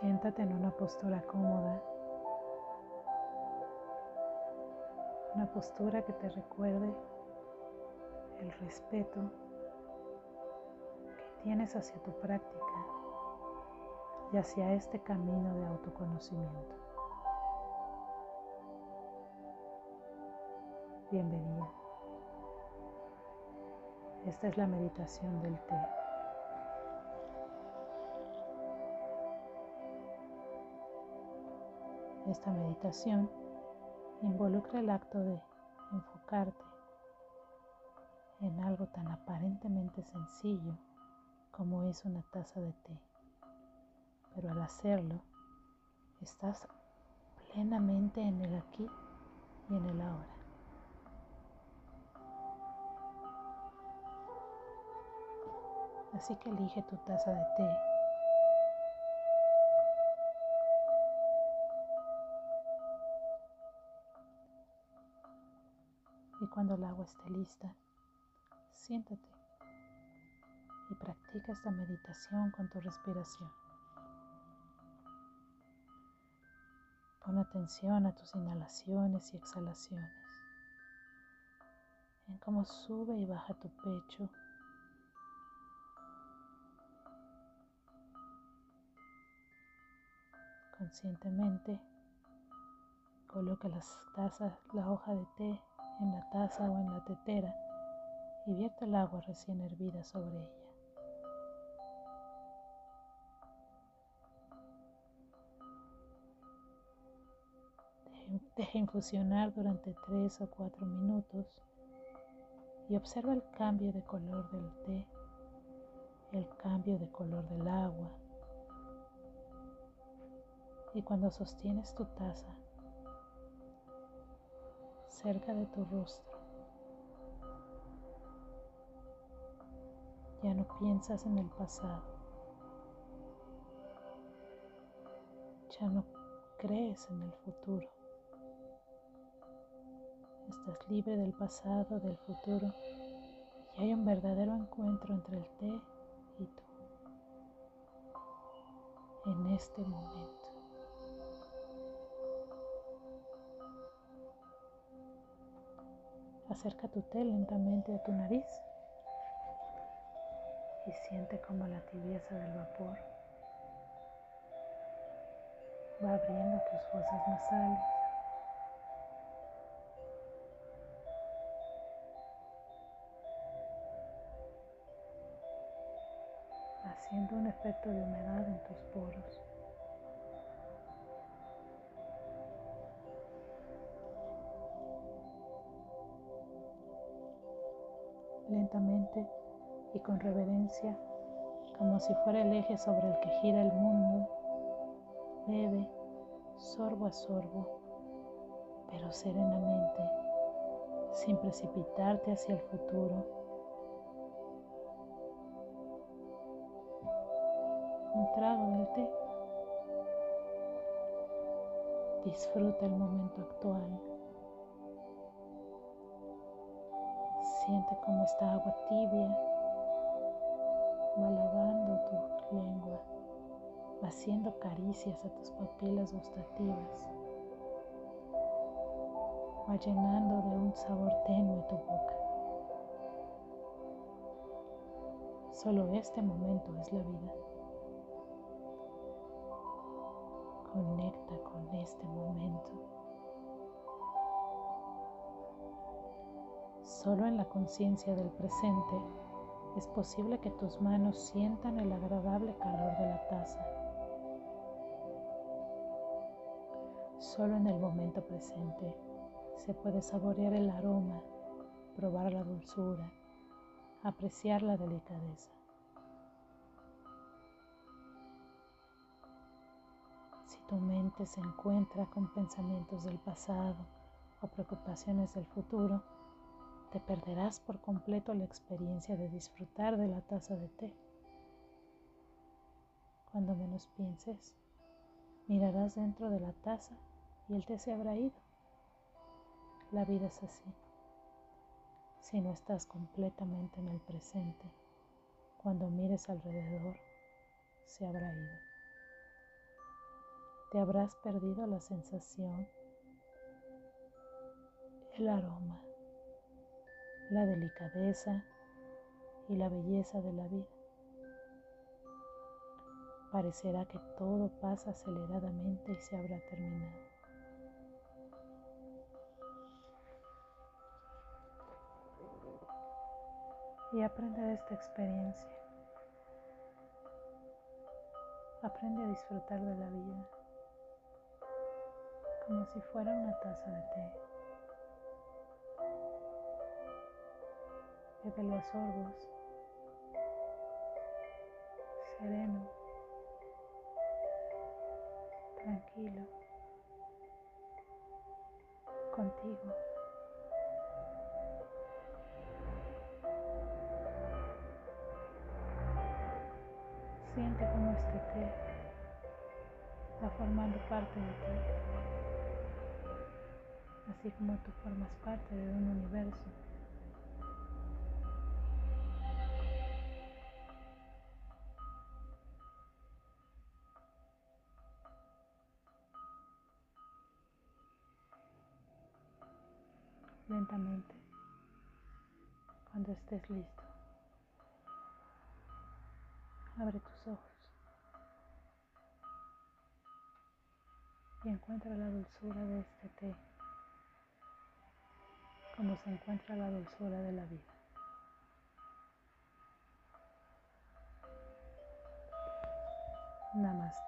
Siéntate en una postura cómoda, una postura que te recuerde el respeto que tienes hacia tu práctica y hacia este camino de autoconocimiento. Bienvenida. Esta es la meditación del té. Esta meditación involucra el acto de enfocarte en algo tan aparentemente sencillo como es una taza de té. Pero al hacerlo, estás plenamente en el aquí y en el ahora. Así que elige tu taza de té. Cuando el agua esté lista, siéntate y practica esta meditación con tu respiración. Pon atención a tus inhalaciones y exhalaciones, en cómo sube y baja tu pecho. Conscientemente coloca las tazas, la hoja de té en la taza o en la tetera y vierte el agua recién hervida sobre ella. Deja infusionar durante 3 o 4 minutos y observa el cambio de color del té, el cambio de color del agua, y cuando sostienes tu taza cerca de tu rostro, ya no piensas en el pasado, ya no crees en el futuro. Estás libre del pasado, del futuro y hay un verdadero encuentro entre el té y tú en este momento. Acerca tu té lentamente a tu nariz y siente como la tibieza del vapor va abriendo tus fosas nasales. haciendo un efecto de humedad en tus poros. Y con reverencia, como si fuera el eje sobre el que gira el mundo. Bebe sorbo a sorbo, pero serenamente, sin precipitarte hacia el futuro. Un trago del té. Disfruta el momento actual. Siente como esta agua tibia va lavando tu lengua, haciendo caricias a tus papilas gustativas, va llenando de un sabor tenue tu boca. Solo este momento es la vida. Conecta con Solo en la conciencia del presente es posible que tus manos sientan el agradable calor de la taza. Solo en el momento presente se puede saborear el aroma, probar la dulzura, apreciar la delicadeza. Si tu mente se encuentra con pensamientos del pasado o preocupaciones del futuro, te perderás por completo la experiencia de disfrutar de la taza de té. Cuando menos pienses, mirarás dentro de la taza y el té se habrá ido. La vida es así. Si no estás completamente en el presente, cuando mires alrededor, se habrá ido. te habrás perdido la sensación, el aroma, la delicadeza y la belleza de la vida. Parecerá que todo pasa aceleradamente y se habrá terminado. Y aprende de esta experiencia. Aprende a disfrutar de la vida como si fuera una taza de té. Bébelo a sorbos, sereno, tranquilo, contigo. Siente como este té va formando parte de ti así como tú formas parte de un universo. Lentamente, cuando estés listo, abre tus ojos y encuentra la dulzura de este té como se encuentra la dulzura de la vida. Namaste.